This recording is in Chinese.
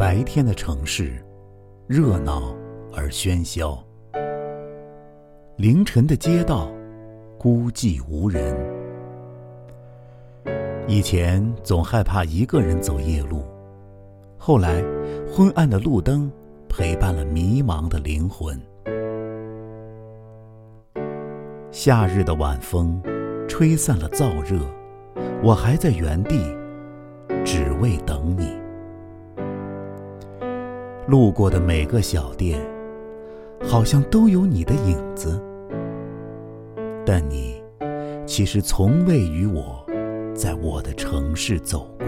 白天的城市，热闹而喧嚣；凌晨的街道，孤寂无人。以前总害怕一个人走夜路，后来，昏暗的路灯陪伴了迷茫的灵魂。夏日的晚风，吹散了燥热，我还在原地，只为等你。路过的每个小店，好像都有你的影子，但你其实从未与我在我的城市走过。